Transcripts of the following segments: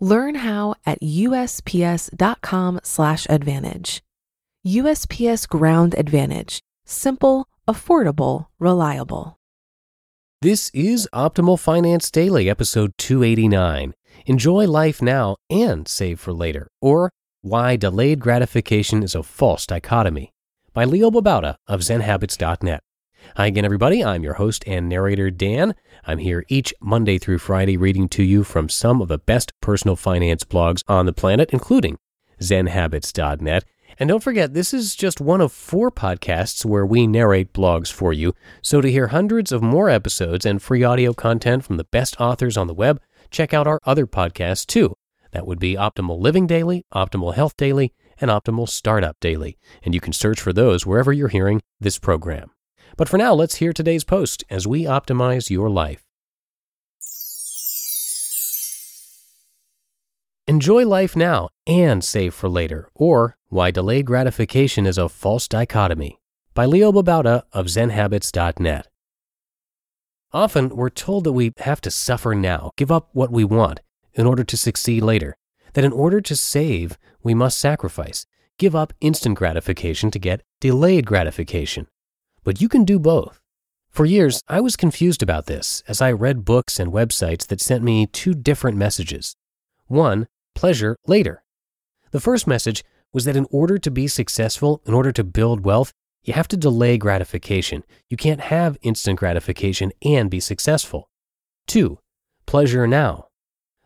Learn how at usps.com/advantage. USPS Ground Advantage: simple, affordable, reliable. This is Optimal Finance Daily, episode 289. Enjoy life now and save for later, or Why Delayed Gratification is a False Dichotomy by Leo Babauta of ZenHabits.net. Hi again, everybody. I'm your host and narrator, Dan. I'm here each Monday through Friday reading to you from some of the best personal finance blogs on the planet, including ZenHabits.net. And don't forget, this is just one of four podcasts where we narrate blogs for you. So to hear hundreds of more episodes and free audio content from the best authors on the web, check out our other podcasts too. That would be Optimal Living Daily, Optimal Health Daily, and Optimal Startup Daily. And you can search for those wherever you're hearing this program. But for now, let's hear today's post as we optimize your life. Enjoy life now and save for later, or Why Delayed Gratification is a False Dichotomy by Leo Babauta of ZenHabits.net. Often we're told that we have to suffer now, give up what we want, in order to succeed later, that in order to save, we must sacrifice, give up instant gratification to get delayed gratification but you can do both. For years, I was confused about this as I read books and websites that sent me two different messages. One, pleasure later. The first message was that in order to be successful, in order to build wealth, you have to delay gratification. You can't have instant gratification and be successful. Two, pleasure now.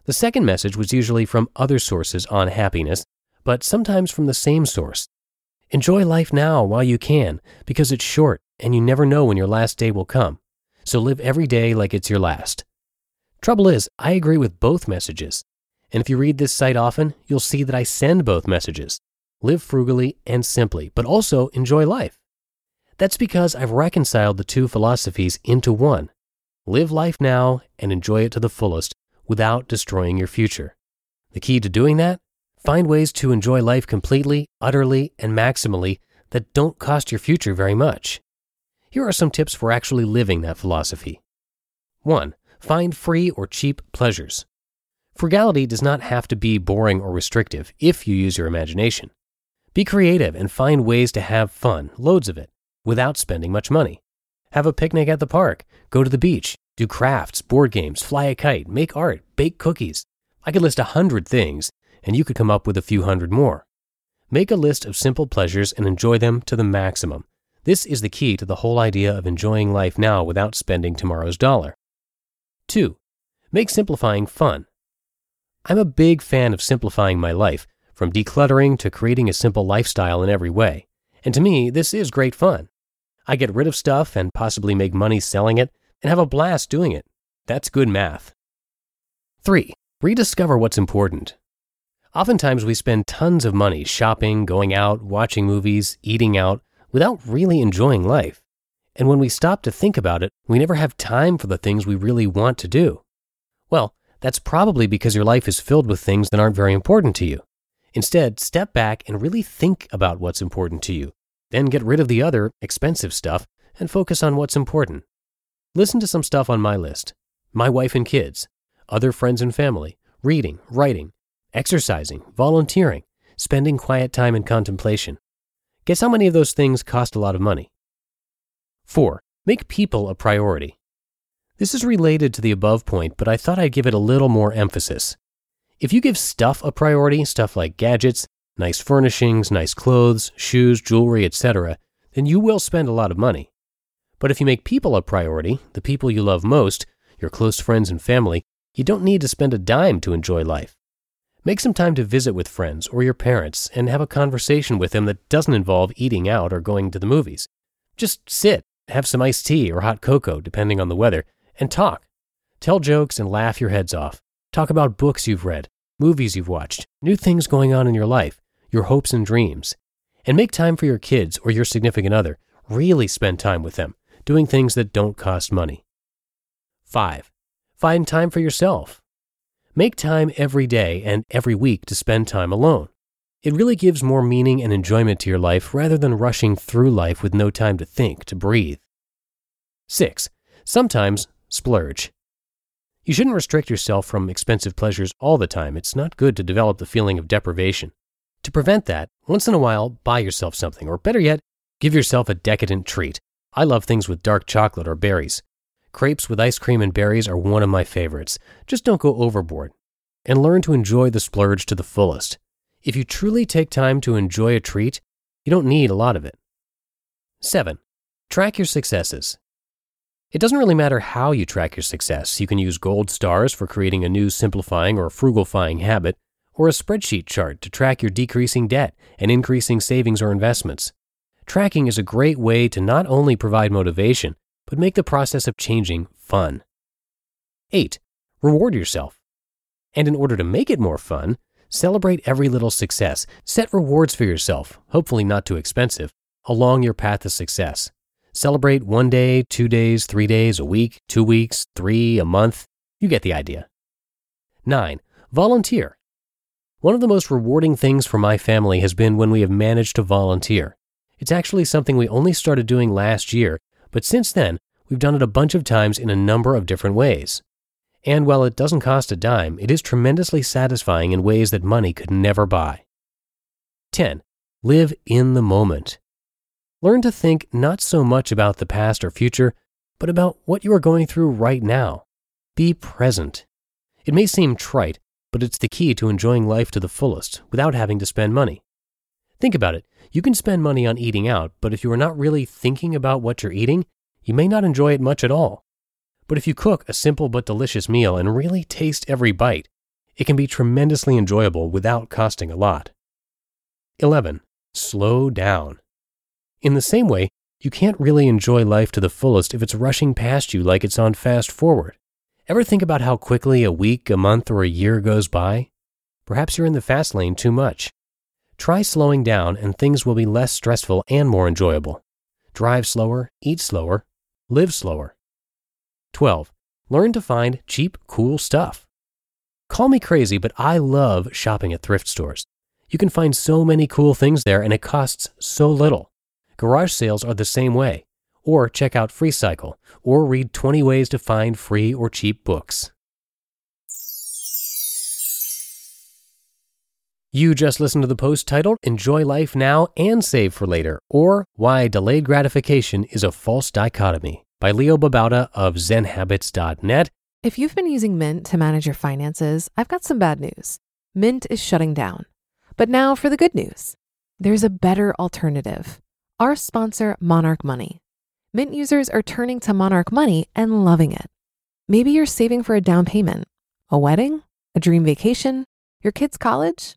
The second message was usually from other sources on happiness, but sometimes from the same source. Enjoy life now while you can, because it's short and you never know when your last day will come. So live every day like it's your last. Trouble is, I agree with both messages. And if you read this site often, you'll see that I send both messages. Live frugally and simply, but also enjoy life. That's because I've reconciled the two philosophies into one. Live life now and enjoy it to the fullest without destroying your future. The key to doing that? Find ways to enjoy life completely, utterly, and maximally that don't cost your future very much. Here are some tips for actually living that philosophy. 1. Find free or cheap pleasures. Frugality does not have to be boring or restrictive if you use your imagination. Be creative and find ways to have fun, loads of it, without spending much money. Have a picnic at the park, go to the beach, do crafts, board games, fly a kite, make art, bake cookies. I could list a hundred things, and you could come up with a few hundred more. Make a list of simple pleasures and enjoy them to the maximum. This is the key to the whole idea of enjoying life now without spending tomorrow's dollar. 2. Make simplifying fun. I'm a big fan of simplifying my life, from decluttering to creating a simple lifestyle in every way. And to me, this is great fun. I get rid of stuff and possibly make money selling it and have a blast doing it. That's good math. 3. Rediscover what's important. Oftentimes, we spend tons of money shopping, going out, watching movies, eating out, without really enjoying life. And when we stop to think about it, we never have time for the things we really want to do. Well, that's probably because your life is filled with things that aren't very important to you. Instead, step back and really think about what's important to you. Then get rid of the other, expensive stuff and focus on what's important. Listen to some stuff on my list my wife and kids, other friends and family, reading, writing, exercising, volunteering, spending quiet time in contemplation, Guess how many of those things cost a lot of money? 4. Make people a priority. This is related to the above point, but I thought I'd give it a little more emphasis. If you give stuff a priority, stuff like gadgets, nice furnishings, nice clothes, shoes, jewelry, etc., then you will spend a lot of money. But if you make people a priority, the people you love most, your close friends and family, you don't need to spend a dime to enjoy life. Make some time to visit with friends or your parents and have a conversation with them that doesn't involve eating out or going to the movies. Just sit, have some iced tea or hot cocoa, depending on the weather, and talk. Tell jokes and laugh your heads off. Talk about books you've read. movies you've watched, new things going on in your life, your hopes and dreams. And make time for your kids or your significant other. Really spend time with them, doing things that don't cost money. 5. Find time for yourself. Make time every day and every week to spend time alone. It really gives more meaning and enjoyment to your life rather than rushing through life with no time to think, to breathe. 6. Sometimes splurge. You shouldn't restrict yourself from expensive pleasures all the time. It's not good to develop the feeling of deprivation. To prevent that, once in a while, buy yourself something, or better yet, give yourself a decadent treat. I love things with dark chocolate or berries. Crepes with ice cream and berries are one of my favorites. Just don't go overboard. And learn to enjoy the splurge to the fullest. If you truly take time to enjoy a treat, you don't need a lot of it. 7. Track your successes. It doesn't really matter how you track your success. You can use gold stars for creating a new simplifying or frugalifying habit, or a spreadsheet chart to track your decreasing debt and increasing savings or investments. Tracking is a great way to not only provide motivation, but make the process of changing fun. 8. Reward yourself. And in order to make it more fun, celebrate every little success. Set rewards for yourself, hopefully not too expensive, along your path to success. Celebrate one day, two days, three days, a week, two weeks, three, a month. You get the idea. 9. Volunteer. One of the most rewarding things for my family has been when we have managed to volunteer. It's actually something we only started doing last year but since then, we've done it a bunch of times in a number of different ways. And while it doesn't cost a dime, it is tremendously satisfying in ways that money could never buy. 10. Live in the moment. Learn to think not so much about the past or future, but about what you are going through right now. Be present. It may seem trite, but it's the key to enjoying life to the fullest without having to spend money. Think about it. You can spend money on eating out, but if you are not really thinking about what you're eating, you may not enjoy it much at all. But if you cook a simple but delicious meal and really taste every bite, it can be tremendously enjoyable without costing a lot. 11. Slow down. In the same way, you can't really enjoy life to the fullest if it's rushing past you like it's on fast forward. Ever think about how quickly a week, a month, or a year goes by? Perhaps you're in the fast lane too much. Try slowing down and things will be less stressful and more enjoyable. Drive slower, eat slower, live slower. 12. Learn to find cheap, cool stuff. Call me crazy, but I love shopping at thrift stores. You can find so many cool things there and it costs so little. Garage sales are the same way. Or check out FreeCycle, or read 20 ways to find free or cheap books. You just listened to the post titled Enjoy Life Now and Save for Later, or Why Delayed Gratification is a False Dichotomy by Leo Babauta of ZenHabits.net. If you've been using Mint to manage your finances, I've got some bad news. Mint is shutting down. But now for the good news there's a better alternative. Our sponsor, Monarch Money. Mint users are turning to Monarch Money and loving it. Maybe you're saving for a down payment, a wedding, a dream vacation, your kids' college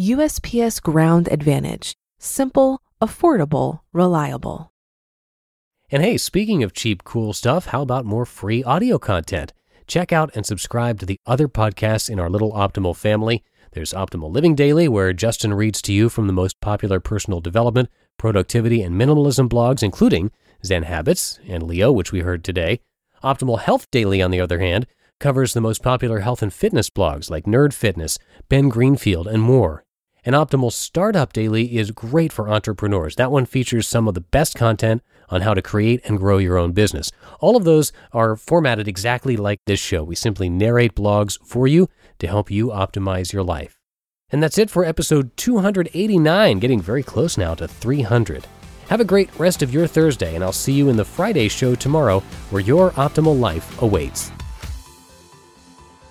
USPS Ground Advantage. Simple, affordable, reliable. And hey, speaking of cheap, cool stuff, how about more free audio content? Check out and subscribe to the other podcasts in our little Optimal family. There's Optimal Living Daily, where Justin reads to you from the most popular personal development, productivity, and minimalism blogs, including Zen Habits and Leo, which we heard today. Optimal Health Daily, on the other hand, covers the most popular health and fitness blogs like Nerd Fitness, Ben Greenfield, and more. And Optimal Startup Daily is great for entrepreneurs. That one features some of the best content on how to create and grow your own business. All of those are formatted exactly like this show. We simply narrate blogs for you to help you optimize your life. And that's it for episode 289, getting very close now to 300. Have a great rest of your Thursday, and I'll see you in the Friday show tomorrow where your optimal life awaits.